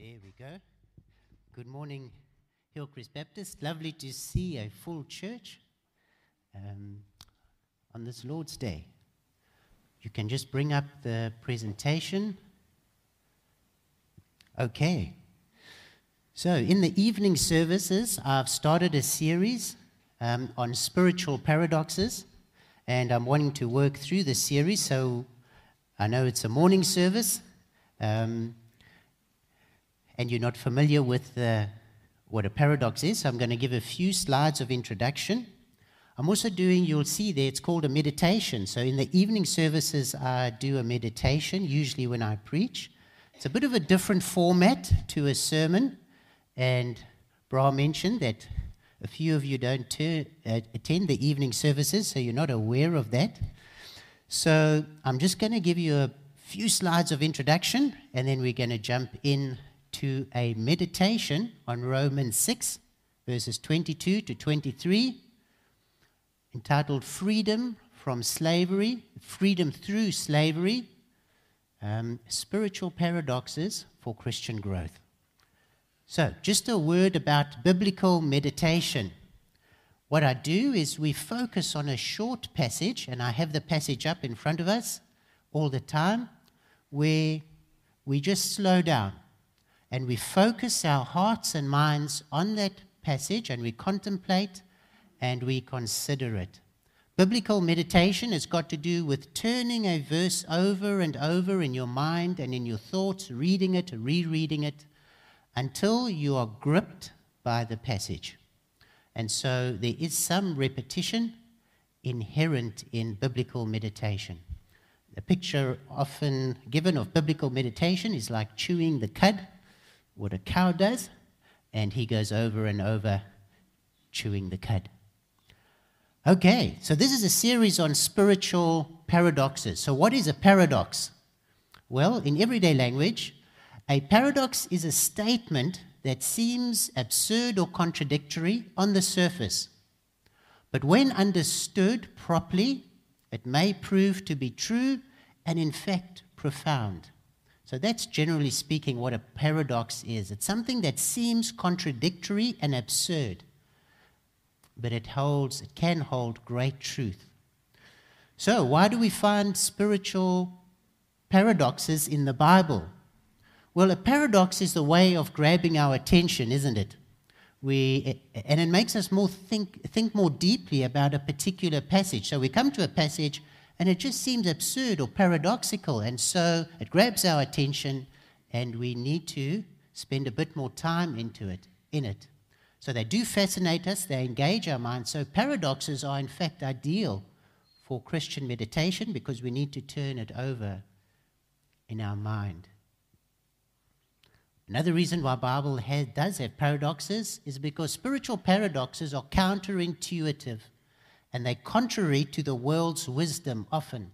There we go. Good morning, Hillcrest Baptist. Lovely to see a full church um, on this Lord's Day. You can just bring up the presentation. Okay. So, in the evening services, I've started a series um, on spiritual paradoxes, and I'm wanting to work through the series. So, I know it's a morning service. Um, and you're not familiar with the, what a paradox is, I'm going to give a few slides of introduction. I'm also doing, you'll see there, it's called a meditation. So in the evening services, I do a meditation, usually when I preach. It's a bit of a different format to a sermon. And Bra mentioned that a few of you don't ter- uh, attend the evening services, so you're not aware of that. So I'm just going to give you a few slides of introduction, and then we're going to jump in to a meditation on Romans 6, verses 22 to 23, entitled Freedom from Slavery, Freedom Through Slavery, um, Spiritual Paradoxes for Christian Growth. So, just a word about biblical meditation. What I do is we focus on a short passage, and I have the passage up in front of us all the time, where we just slow down and we focus our hearts and minds on that passage and we contemplate and we consider it. Biblical meditation has got to do with turning a verse over and over in your mind and in your thoughts, reading it, rereading it, until you are gripped by the passage. And so there is some repetition inherent in biblical meditation. The picture often given of biblical meditation is like chewing the cud what a cow does, and he goes over and over chewing the cud. Okay, so this is a series on spiritual paradoxes. So, what is a paradox? Well, in everyday language, a paradox is a statement that seems absurd or contradictory on the surface. But when understood properly, it may prove to be true and, in fact, profound. So that's generally speaking what a paradox is. It's something that seems contradictory and absurd, but it holds, it can hold great truth. So, why do we find spiritual paradoxes in the Bible? Well, a paradox is the way of grabbing our attention, isn't it? We, and it makes us more think, think more deeply about a particular passage. So we come to a passage and it just seems absurd or paradoxical. And so it grabs our attention, and we need to spend a bit more time into it, in it. So they do fascinate us, they engage our minds. So paradoxes are, in fact, ideal for Christian meditation because we need to turn it over in our mind. Another reason why Bible has, does have paradoxes is because spiritual paradoxes are counterintuitive and they're contrary to the world's wisdom often.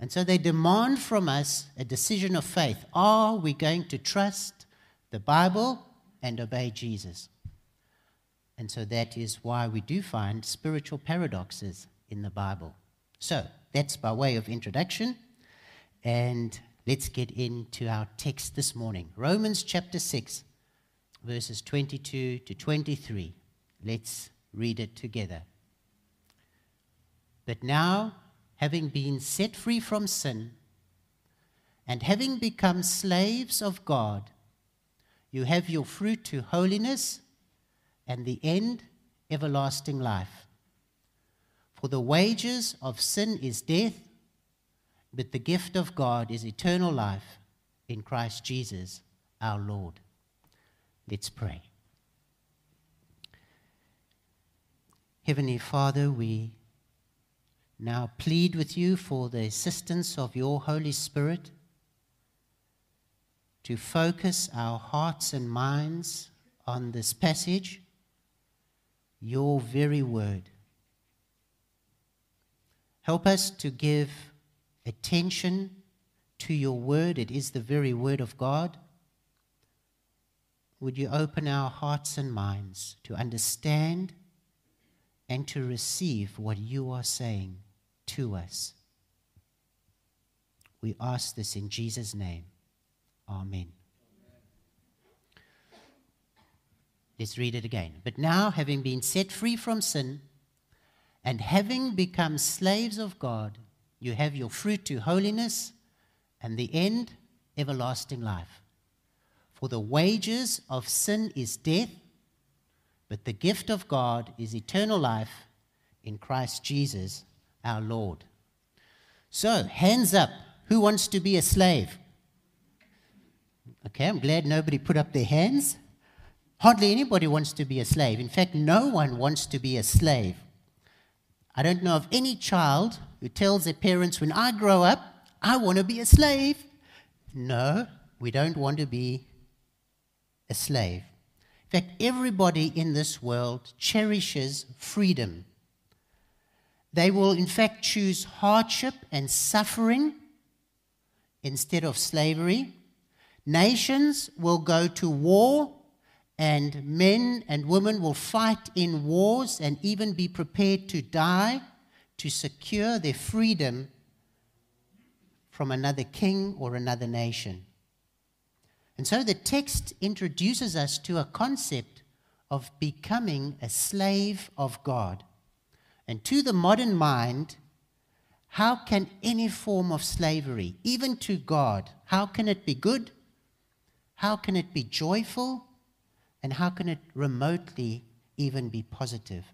And so they demand from us a decision of faith. Are we going to trust the Bible and obey Jesus? And so that is why we do find spiritual paradoxes in the Bible. So that's by way of introduction. And let's get into our text this morning Romans chapter 6, verses 22 to 23. Let's read it together. But now, having been set free from sin, and having become slaves of God, you have your fruit to holiness, and the end, everlasting life. For the wages of sin is death, but the gift of God is eternal life in Christ Jesus our Lord. Let's pray. Heavenly Father, we now plead with you for the assistance of your Holy Spirit to focus our hearts and minds on this passage, your very word. Help us to give attention to your word. It is the very word of God. Would you open our hearts and minds to understand and to receive what you are saying? To us. We ask this in Jesus' name. Amen. Let's read it again. But now, having been set free from sin and having become slaves of God, you have your fruit to holiness and the end, everlasting life. For the wages of sin is death, but the gift of God is eternal life in Christ Jesus our Lord. So, hands up. Who wants to be a slave? Okay, I'm glad nobody put up their hands. Hardly anybody wants to be a slave. In fact, no one wants to be a slave. I don't know of any child who tells their parents, when I grow up, I want to be a slave. No, we don't want to be a slave. In fact, everybody in this world cherishes freedom. They will, in fact, choose hardship and suffering instead of slavery. Nations will go to war, and men and women will fight in wars and even be prepared to die to secure their freedom from another king or another nation. And so the text introduces us to a concept of becoming a slave of God. And to the modern mind, how can any form of slavery, even to God, how can it be good? How can it be joyful? And how can it remotely even be positive?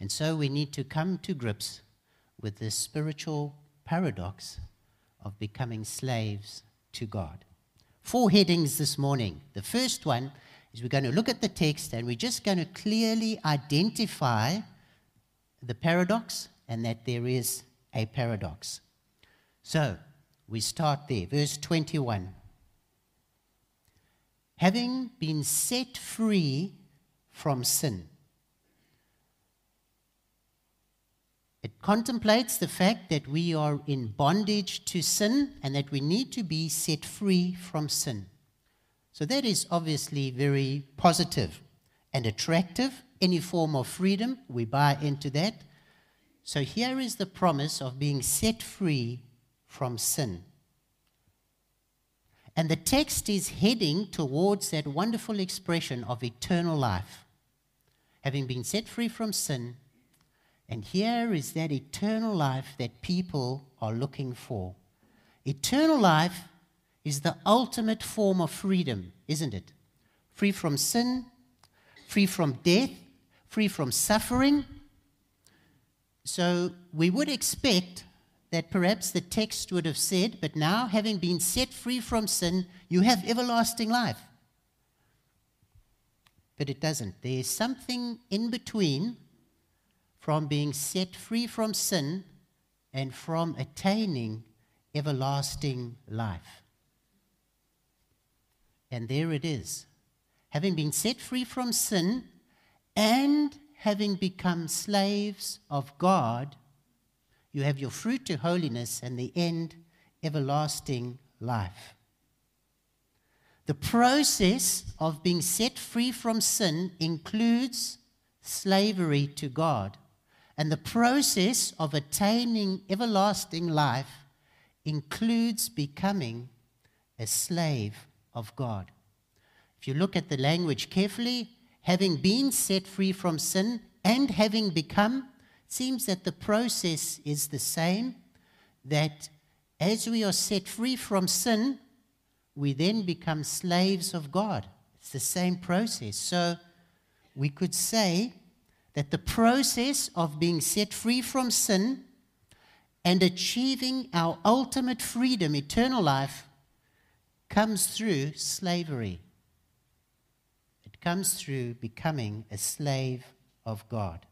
And so we need to come to grips with this spiritual paradox of becoming slaves to God. Four headings this morning. The first one is we're going to look at the text and we're just going to clearly identify the paradox and that there is a paradox. So we start there. Verse 21. Having been set free from sin. It contemplates the fact that we are in bondage to sin and that we need to be set free from sin. So that is obviously very positive and attractive. Any form of freedom, we buy into that. So here is the promise of being set free from sin. And the text is heading towards that wonderful expression of eternal life. Having been set free from sin, and here is that eternal life that people are looking for. Eternal life is the ultimate form of freedom, isn't it? Free from sin, free from death, free from suffering. So we would expect that perhaps the text would have said, But now, having been set free from sin, you have everlasting life. But it doesn't. There is something in between from being set free from sin and from attaining everlasting life. And there it is. Having been set free from sin and having become slaves of God, you have your fruit to holiness and the end, everlasting life. The process of being set free from sin includes slavery to God. And the process of attaining everlasting life includes becoming a slave of God. If you look at the language carefully, having been set free from sin and having become, seems that the process is the same. That as we are set free from sin, we then become slaves of God. It's the same process. So we could say that the process of being set free from sin and achieving our ultimate freedom, eternal life, comes through slavery. Comes through becoming a slave of God.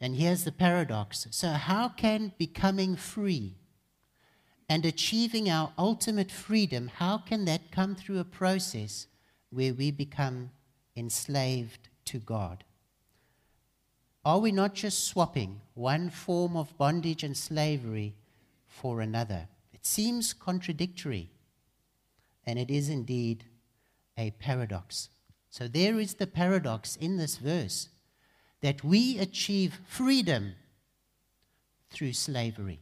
And here's the paradox. So, how can becoming free and achieving our ultimate freedom, how can that come through a process where we become enslaved to God? Are we not just swapping one form of bondage and slavery for another? It seems contradictory, and it is indeed a paradox. So there is the paradox in this verse that we achieve freedom through slavery,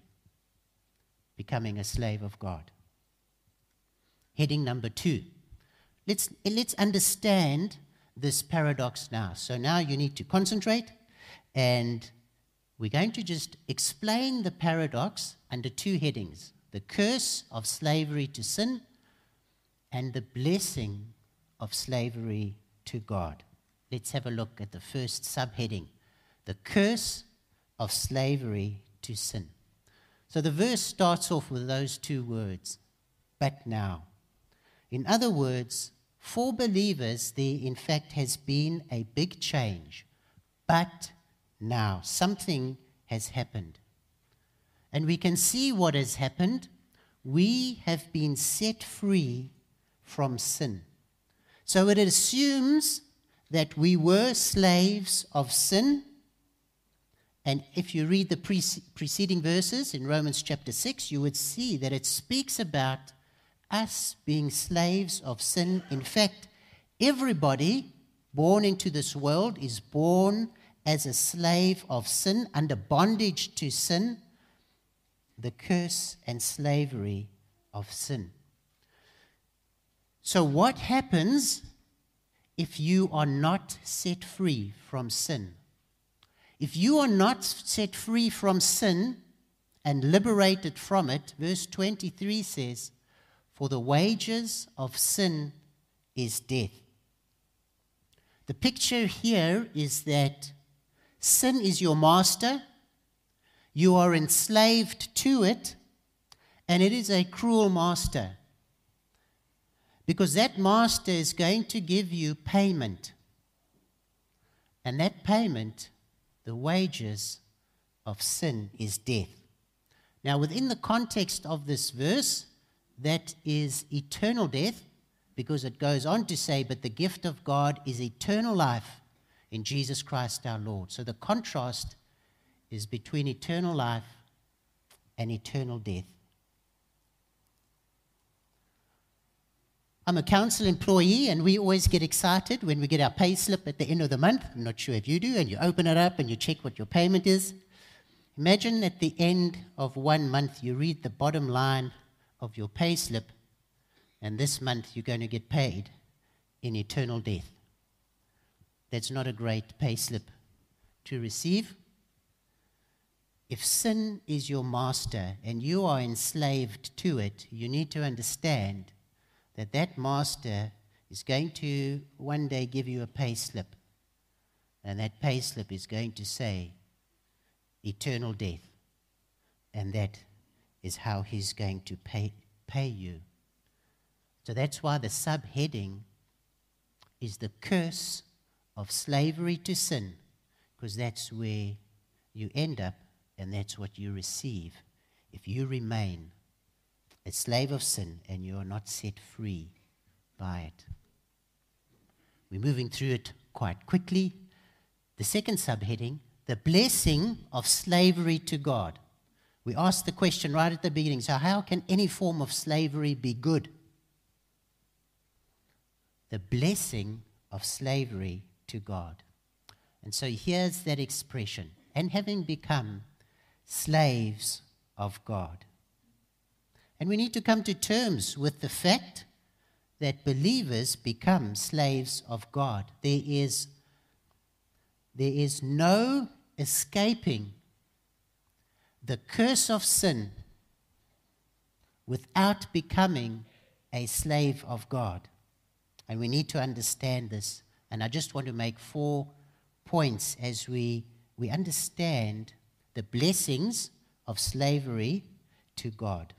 becoming a slave of God. Heading number two let's, let's understand this paradox now. So now you need to concentrate, and we're going to just explain the paradox under two headings the curse of slavery to sin and the blessing of slavery to God. Let's have a look at the first subheading the curse of slavery to sin. So the verse starts off with those two words, but now. In other words, for believers, there in fact has been a big change, but now something has happened. And we can see what has happened. We have been set free from sin. So it assumes that we were slaves of sin. And if you read the pre- preceding verses in Romans chapter 6, you would see that it speaks about us being slaves of sin. In fact, everybody born into this world is born as a slave of sin, under bondage to sin, the curse and slavery of sin. So, what happens if you are not set free from sin? If you are not set free from sin and liberated from it, verse 23 says, For the wages of sin is death. The picture here is that sin is your master, you are enslaved to it, and it is a cruel master because that master is going to give you payment. And that payment, the wages of sin, is death. Now, within the context of this verse, that is eternal death, because it goes on to say, But the gift of God is eternal life in Jesus Christ our Lord. So the contrast is between eternal life and eternal death. I'm a council employee, and we always get excited when we get our pay slip at the end of the month. I'm not sure if you do, and you open it up and you check what your payment is. Imagine at the end of one month, you read the bottom line of your pay slip, and this month you're going to get paid in eternal death. That's not a great pay slip to receive. If sin is your master and you are enslaved to it, you need to understand that that master is going to one day give you a pay slip. And that pay slip is going to say eternal death. And that is how he's going to pay, pay you. So that's why the subheading is the curse of slavery to sin, because that's where you end up and that's what you receive if you remain a slave of sin and you are not set free by it. We're moving through it quite quickly. The second subheading the blessing of slavery to God. We asked the question right at the beginning so, how can any form of slavery be good? The blessing of slavery to God. And so here's that expression and having become slaves of God. And we need to come to terms with the fact that believers become slaves of God. There is, there is no escaping the curse of sin without becoming a slave of God. And we need to understand this. And I just want to make four points as we, we understand the blessings of slavery to God.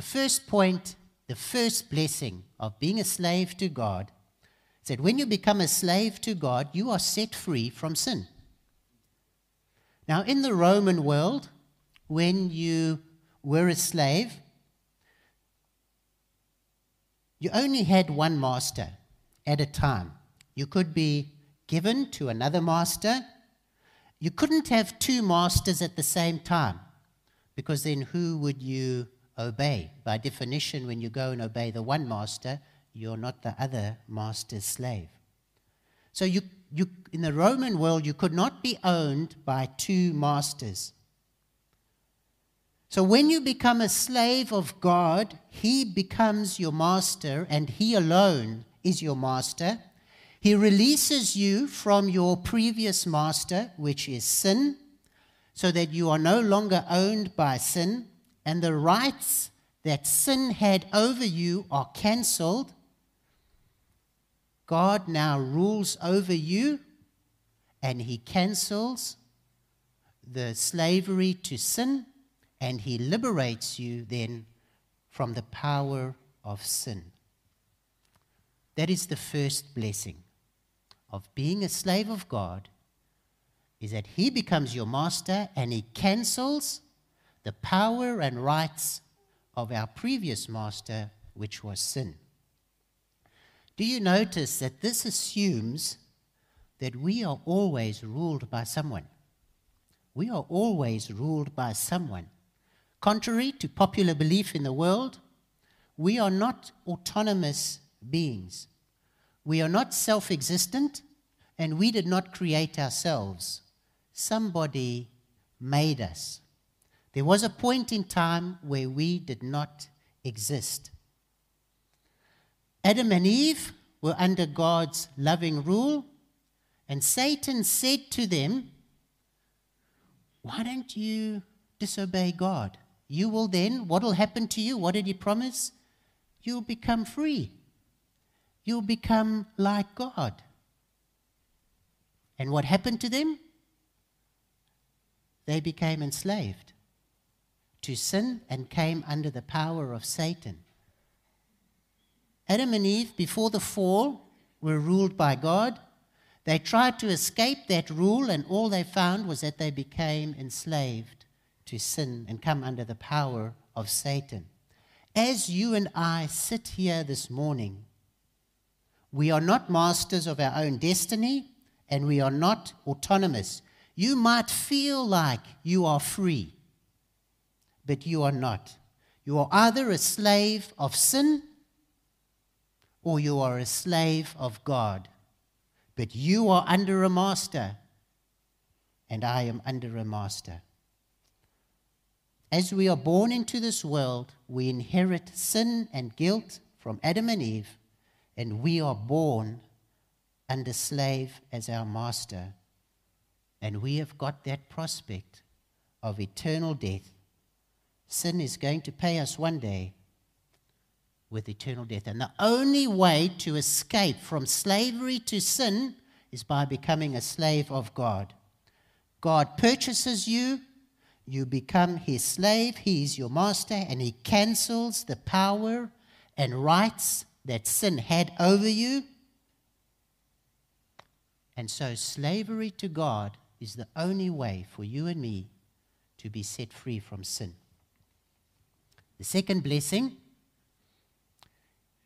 The first point, the first blessing of being a slave to God, is that when you become a slave to God, you are set free from sin. Now, in the Roman world, when you were a slave, you only had one master at a time. You could be given to another master. You couldn't have two masters at the same time, because then who would you obey. By definition, when you go and obey the one master, you're not the other master's slave. So you, you, in the Roman world, you could not be owned by two masters. So when you become a slave of God, He becomes your master, and He alone is your master. He releases you from your previous master, which is sin, so that you are no longer owned by sin, and the rights that sin had over you are cancelled. God now rules over you, and he cancels the slavery to sin, and he liberates you then from the power of sin. That is the first blessing of being a slave of God is that he becomes your master and he cancels the power and rights of our previous master, which was sin. Do you notice that this assumes that we are always ruled by someone? We are always ruled by someone. Contrary to popular belief in the world, we are not autonomous beings. We are not self existent, and we did not create ourselves. Somebody made us. There was a point in time where we did not exist. Adam and Eve were under God's loving rule, and Satan said to them, Why don't you disobey God? You will then, what will happen to you? What did he promise? You'll become free. You'll become like God. And what happened to them? They became enslaved to sin and came under the power of Satan. Adam and Eve, before the fall, were ruled by God. They tried to escape that rule, and all they found was that they became enslaved to sin and come under the power of Satan. As you and I sit here this morning, we are not masters of our own destiny and we are not autonomous. You might feel like you are free, but you are not. You are either a slave of sin or you are a slave of God. But you are under a master, and I am under a master. As we are born into this world, we inherit sin and guilt from Adam and Eve, and we are born under slave as our master. And we have got that prospect of eternal death. Sin is going to pay us one day with eternal death. And the only way to escape from slavery to sin is by becoming a slave of God. God purchases you, you become his slave, he is your master, and he cancels the power and rights that sin had over you and so, slavery to God is the only way for you and me to be set free from sin. The second blessing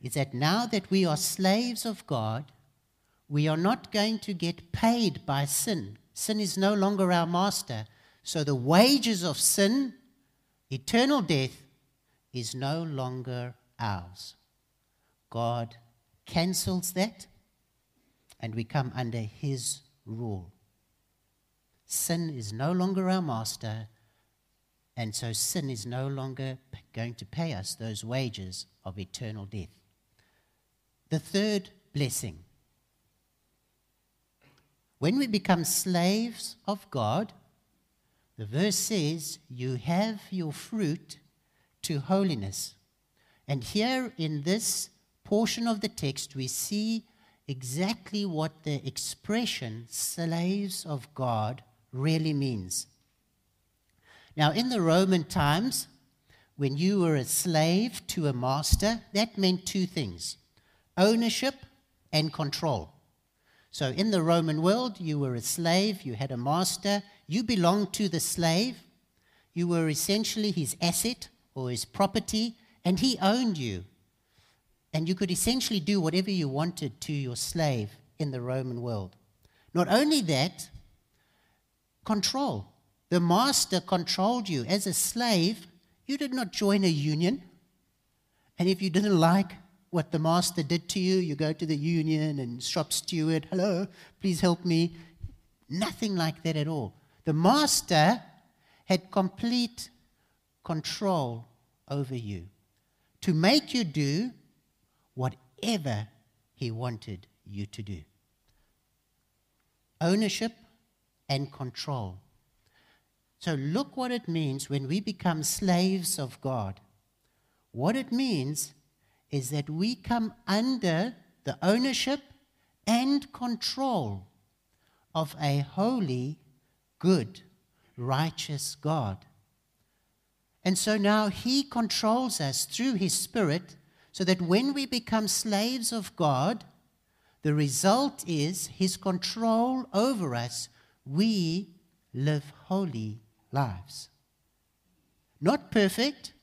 is that now that we are slaves of God, we are not going to get paid by sin. Sin is no longer our master. So the wages of sin, eternal death, is no longer ours. God cancels that and we come under his rule. Sin is no longer our master, and so sin is no longer going to pay us those wages of eternal death. The third blessing when we become slaves of God, the verse says, You have your fruit to holiness. And here in this portion of the text, we see exactly what the expression slaves of God really means. Now, in the Roman times, when you were a slave to a master, that meant two things ownership and control. So, in the Roman world, you were a slave, you had a master, you belonged to the slave, you were essentially his asset or his property, and he owned you. And you could essentially do whatever you wanted to your slave in the Roman world. Not only that, control. The master controlled you. As a slave, you did not join a union. And if you didn't like what the master did to you, you go to the union and shop steward, hello, please help me. Nothing like that at all. The master had complete control over you to make you do whatever he wanted you to do. Ownership and control. So, look what it means when we become slaves of God. What it means is that we come under the ownership and control of a holy, good, righteous God. And so now He controls us through His Spirit so that when we become slaves of God, the result is His control over us. We live holy lives. Not perfect,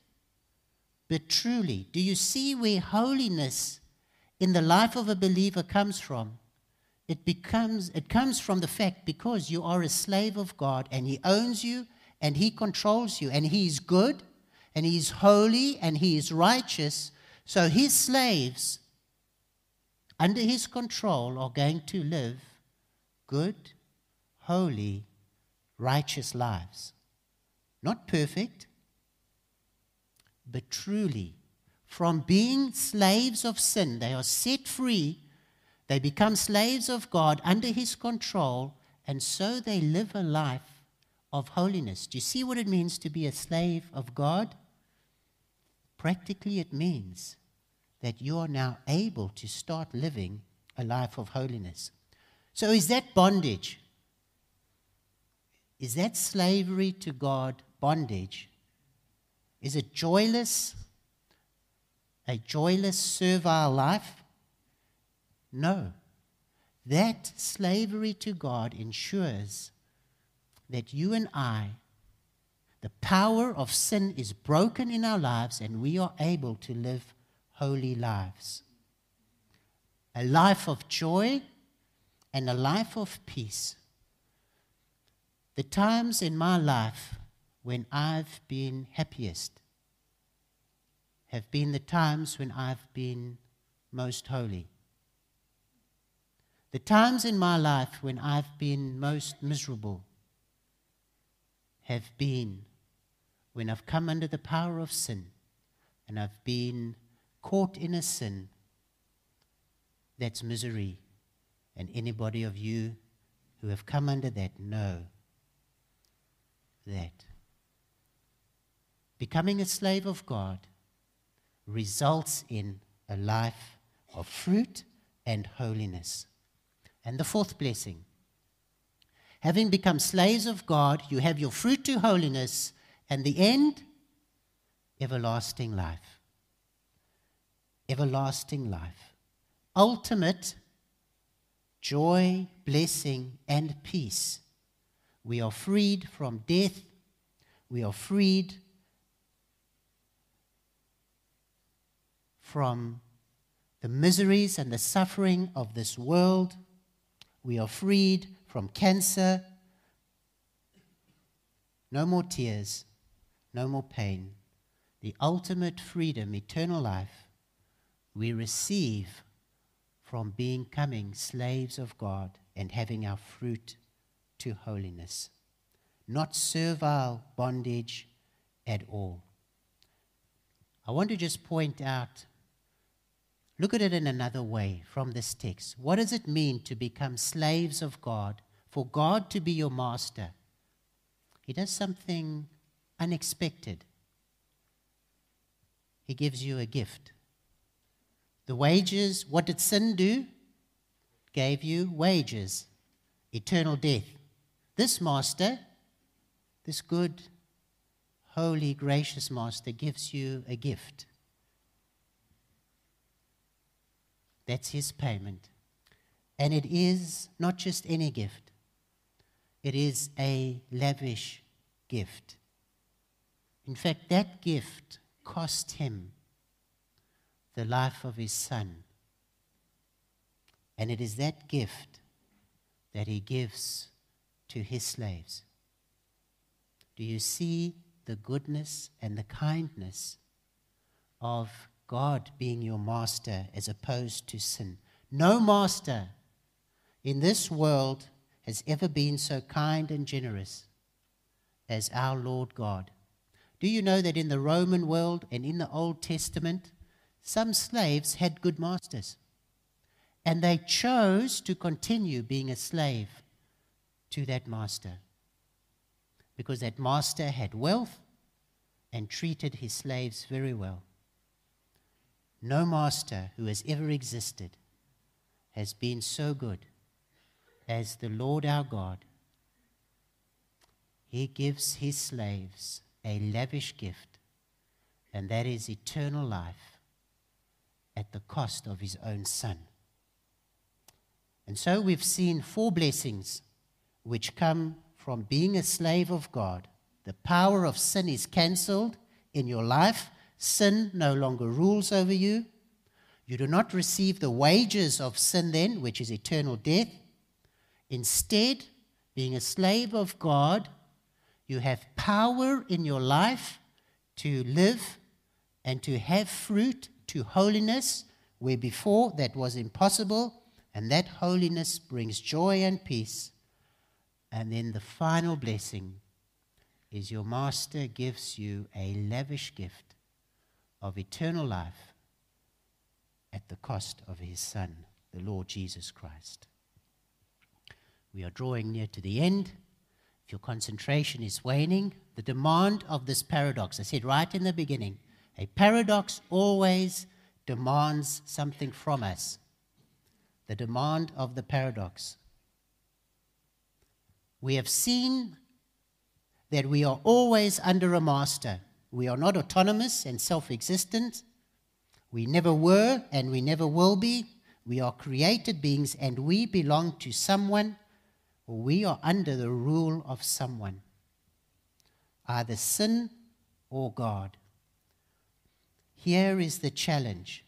but truly. Do you see where holiness in the life of a believer comes from? It, becomes, it comes from the fact because you are a slave of God and He owns you and He controls you and He is good and He is holy and He is righteous. So His slaves, under His control, are going to live good, holy, righteous lives. Not perfect, but truly. From being slaves of sin, they are set free they become slaves of God under His control, and so they live a life of holiness. Do you see what it means to be a slave of God? Practically, it means that you are now able to start living a life of holiness. So, is that bondage? Is that slavery to God bondage? Is it joyless? A joyless, servile life? No. That slavery to God ensures that you and I, the power of sin is broken in our lives and we are able to live holy lives. A life of joy and a life of peace. The times in my life when I've been happiest have been the times when I've been most holy. The times in my life when I've been most miserable have been when I've come under the power of sin and I've been caught in a sin that's misery. And anybody of you who have come under that know that becoming a slave of God results in a life of fruit and holiness. And the fourth blessing having become slaves of God, you have your fruit to holiness, and the end, everlasting life. Everlasting life. Ultimate joy, blessing, and peace. We are freed from death. We are freed from the miseries and the suffering of this world. We are freed from cancer. No more tears, no more pain. The ultimate freedom, eternal life, we receive from becoming slaves of God and having our fruit to holiness. Not servile bondage at all. I want to just point out Look at it in another way from this text. What does it mean to become slaves of God? For God to be your master, He does something unexpected. He gives you a gift. The wages, what did sin do? Gave you wages, eternal death. This master, this good, holy, gracious master, gives you a gift That's his payment. And it is not just any gift, it is a lavish gift. In fact, that gift cost him the life of his son. And it is that gift that he gives to his slaves. Do you see the goodness and the kindness of God being your master as opposed to sin. No master in this world has ever been so kind and generous as our Lord God. Do you know that in the Roman world and in the Old Testament, some slaves had good masters? And they chose to continue being a slave to that master because that master had wealth and treated his slaves very well. No master who has ever existed has been so good as the Lord our God. He gives his slaves a lavish gift, and that is eternal life at the cost of his own Son. And so we've seen four blessings which come from being a slave of God. The power of sin is cancelled in your life. Sin no longer rules over you. You do not receive the wages of sin then, which is eternal death. Instead, being a slave of God, you have power in your life to live and to have fruit to holiness where before that was impossible. And that holiness brings joy and peace. And then the final blessing is your master gives you a lavish gift of eternal life at the cost of his son, the Lord Jesus Christ. We are drawing near to the end. If your concentration is waning, the demand of this paradox, I said right in the beginning, a paradox always demands something from us. The demand of the paradox. We have seen that we are always under a master. We are not autonomous and self existent. We never were and we never will be. We are created beings and we belong to someone or we are under the rule of someone, either sin or God. Here is the challenge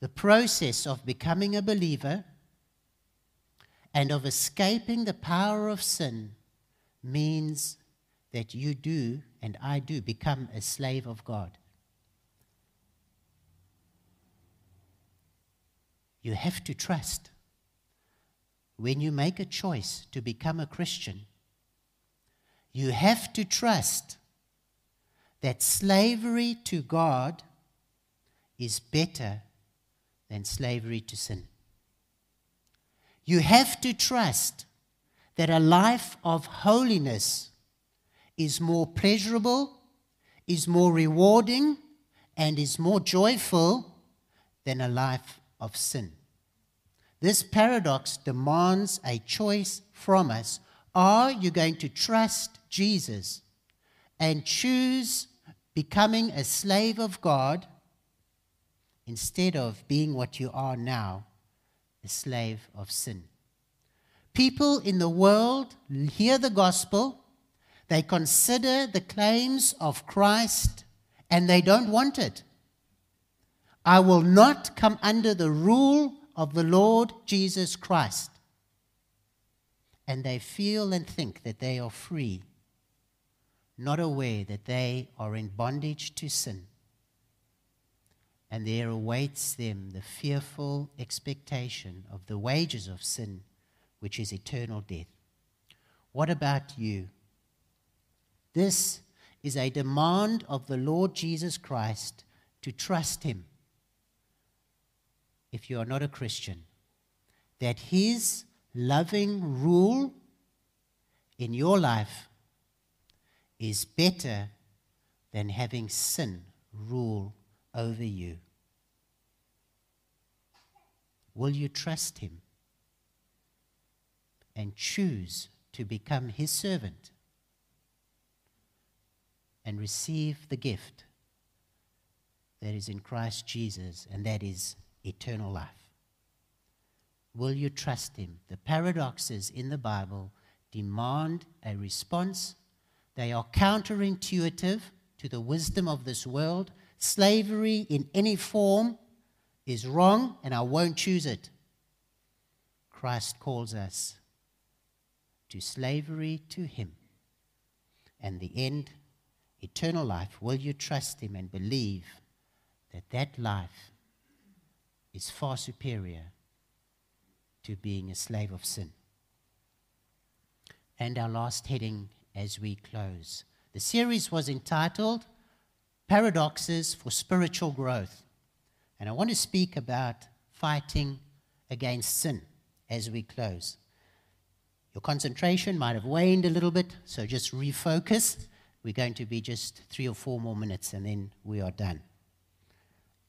the process of becoming a believer and of escaping the power of sin means that you do and I do become a slave of God. You have to trust. When you make a choice to become a Christian, you have to trust that slavery to God is better than slavery to sin. You have to trust that a life of holiness is more pleasurable, is more rewarding, and is more joyful than a life of sin. This paradox demands a choice from us. Are you going to trust Jesus and choose becoming a slave of God instead of being what you are now, a slave of sin? People in the world hear the gospel, they consider the claims of Christ, and they don't want it. I will not come under the rule of the Lord Jesus Christ. And they feel and think that they are free, not aware that they are in bondage to sin. And there awaits them the fearful expectation of the wages of sin which is eternal death. What about you? This is a demand of the Lord Jesus Christ to trust Him. If you are not a Christian, that His loving rule in your life is better than having sin rule over you. Will you trust Him? and choose to become his servant and receive the gift that is in Christ Jesus, and that is eternal life. Will you trust him? The paradoxes in the Bible demand a response. They are counterintuitive to the wisdom of this world. Slavery in any form is wrong, and I won't choose it. Christ calls us to slavery to Him. And the end, eternal life. Will you trust Him and believe that that life is far superior to being a slave of sin? And our last heading as we close. The series was entitled Paradoxes for Spiritual Growth. And I want to speak about fighting against sin as we close. Your concentration might have waned a little bit, so just refocus. We're going to be just three or four more minutes and then we are done.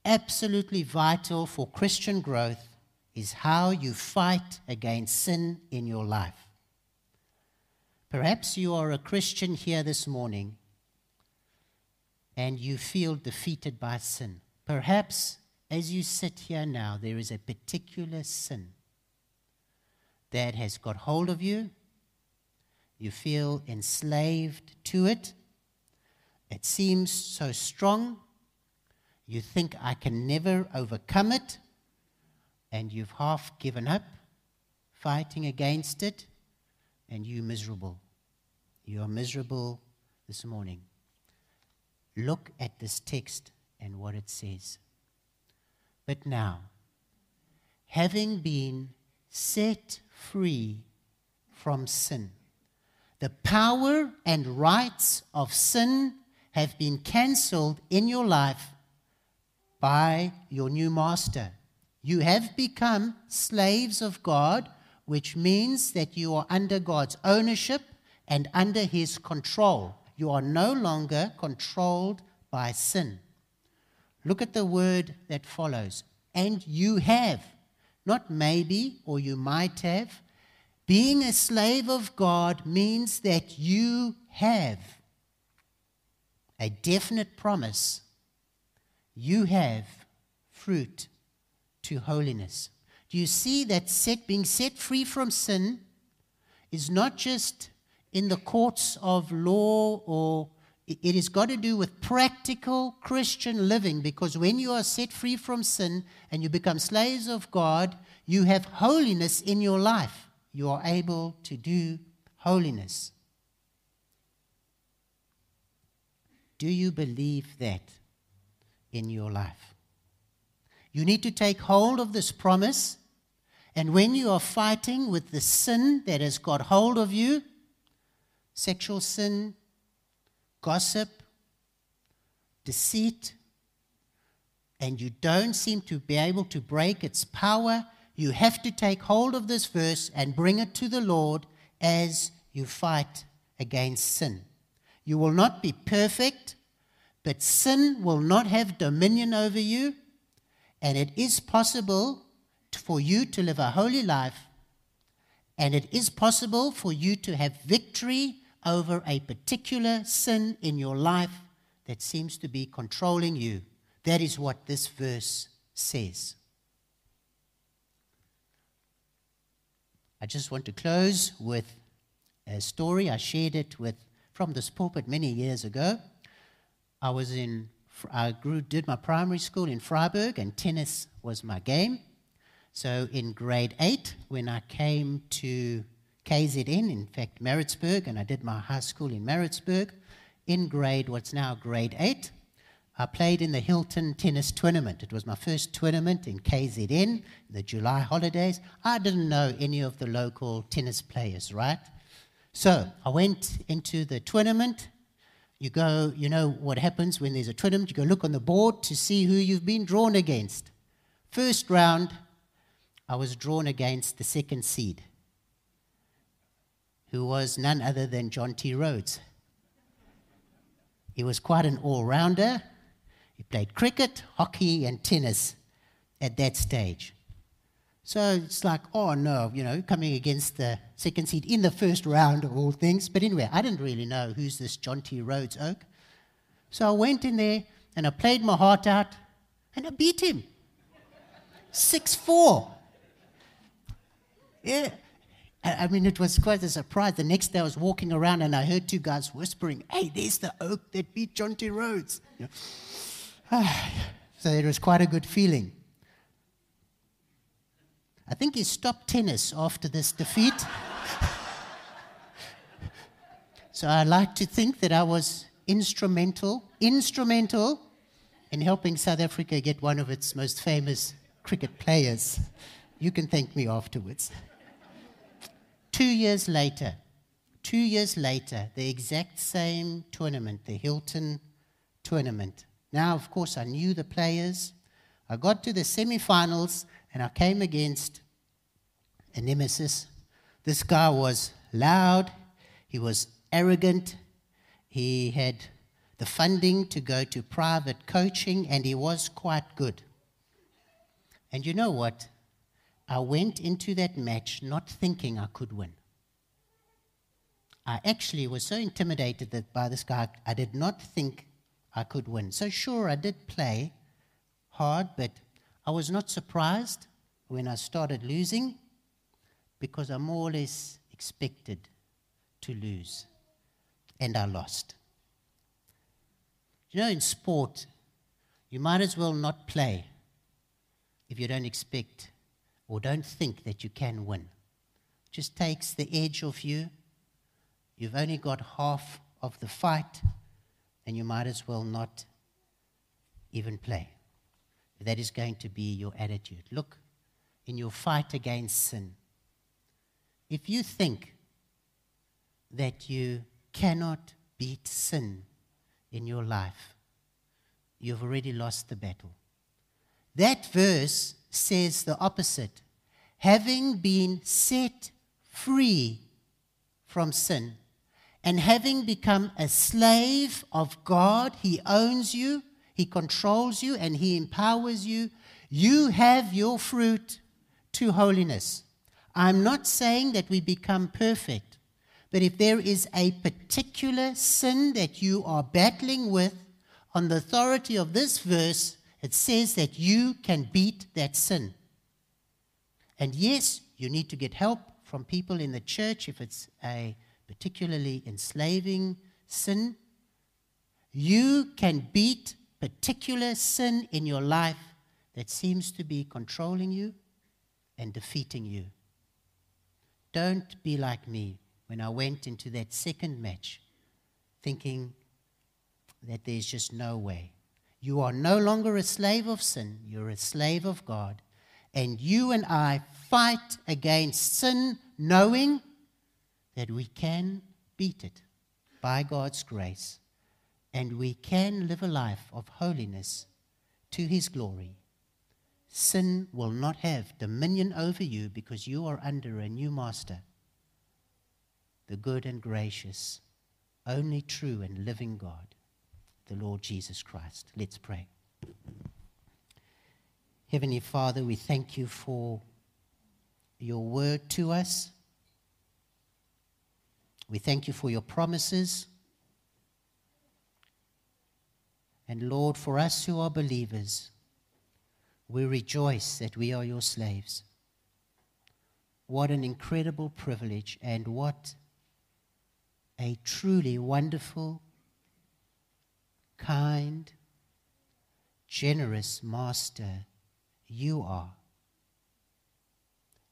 Absolutely vital for Christian growth is how you fight against sin in your life. Perhaps you are a Christian here this morning and you feel defeated by sin. Perhaps as you sit here now, there is a particular sin that has got hold of you. You feel enslaved to it. It seems so strong. You think, I can never overcome it. And you've half given up fighting against it, and you're miserable. You are miserable this morning. Look at this text and what it says. But now, having been set free from sin, the power and rights of sin have been cancelled in your life by your new master. You have become slaves of God, which means that you are under God's ownership and under his control. You are no longer controlled by sin. Look at the word that follows. And you have, not maybe or you might have. Being a slave of God means that you have a definite promise. You have fruit to holiness. Do you see that set, being set free from sin is not just in the courts of law or it has got to do with practical Christian living because when you are set free from sin and you become slaves of God, you have holiness in your life. You are able to do holiness. Do you believe that in your life? You need to take hold of this promise. And when you are fighting with the sin that has got hold of you, sexual sin, gossip, deceit, and you don't seem to be able to break its power, you have to take hold of this verse and bring it to the Lord as you fight against sin. You will not be perfect, but sin will not have dominion over you, and it is possible for you to live a holy life, and it is possible for you to have victory over a particular sin in your life that seems to be controlling you. That is what this verse says. I just want to close with a story. I shared it with from this pulpit many years ago. I was in I grew, did my primary school in Vryburg, and tennis was my game. So in grade eight, when I came to KZN, in fact, Maritzburg, and I did my high school in Maritzburg. In grade, what's now grade eight, I played in the Hilton Tennis Tournament. It was my first tournament in KZN, in the July holidays. I didn't know any of the local tennis players, right? So I went into the tournament. You go, you know what happens when there's a tournament, you go look on the board to see who you've been drawn against. First round, I was drawn against the second seed who was none other than Jonty Rhodes. He was quite an all rounder. He played cricket, hockey, and tennis at that stage. So it's like, oh no, you know, coming against the second seed in the first round of all things. But anyway, I didn't really know who's this Jonty Rhodes oak. So I went in there and I played my heart out and I beat him. 6 4. Yeah. I mean, it was quite a surprise. The next day I was walking around and I heard two guys whispering, Hey, there's the oak that beat Jonty Rhodes. So it was quite a good feeling. I think he stopped tennis after this defeat. so I like to think that I was instrumental, instrumental in helping South Africa get one of its most famous cricket players. You can thank me afterwards. Two years later, two years later, the exact same tournament, the Hilton tournament. Now, of course, I knew the players. I got to the semifinals, and I came against a nemesis. This guy was loud, he was arrogant, he had the funding to go to private coaching, and he was quite good. And you know what? I went into that match not thinking I could win. I actually was so intimidated that by this guy, I did not think I could win. So, sure, I did play hard, but I was not surprised when I started losing because I more or less expected to lose. And I lost. You know, in sport, you might as well not play if you don't expect or don't think that you can win. Just takes the edge off you. You've only got half of the fight, and you might as well not even play. That is going to be your attitude. Look, in your fight against sin, if you think that you cannot beat sin in your life, you've already lost the battle. That verse says the opposite. Having been set free from sin and having become a slave of God, He owns you, He controls you, and He empowers you. You have your fruit to holiness. I'm not saying that we become perfect, but if there is a particular sin that you are battling with, on the authority of this verse, it says that you can beat that sin. And yes, you need to get help from people in the church if it's a particularly enslaving sin. You can beat particular sin in your life that seems to be controlling you and defeating you. Don't be like me when I went into that second match thinking that there's just no way. You are no longer a slave of sin, you're a slave of God. And you and I fight against sin knowing that we can beat it by God's grace and we can live a life of holiness to His glory. Sin will not have dominion over you because you are under a new master, the good and gracious, only true and living God the Lord Jesus Christ. Let's pray. Heavenly Father, we thank you for your word to us. We thank you for your promises. And Lord, for us who are believers, we rejoice that we are your slaves. What an incredible privilege, and what a truly wonderful kind, generous Master you are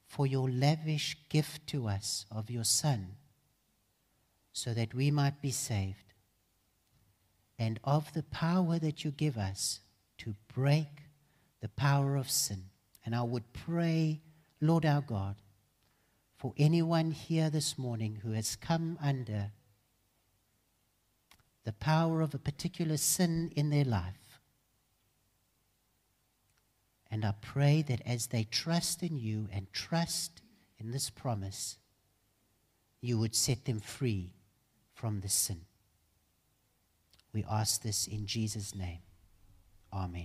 for your lavish gift to us of your Son, so that we might be saved, and of the power that you give us to break the power of sin. And I would pray, Lord our God, for anyone here this morning who has come under the power of a particular sin in their life. And I pray that as they trust in you and trust in this promise, you would set them free from the sin. We ask this in Jesus' name. Amen.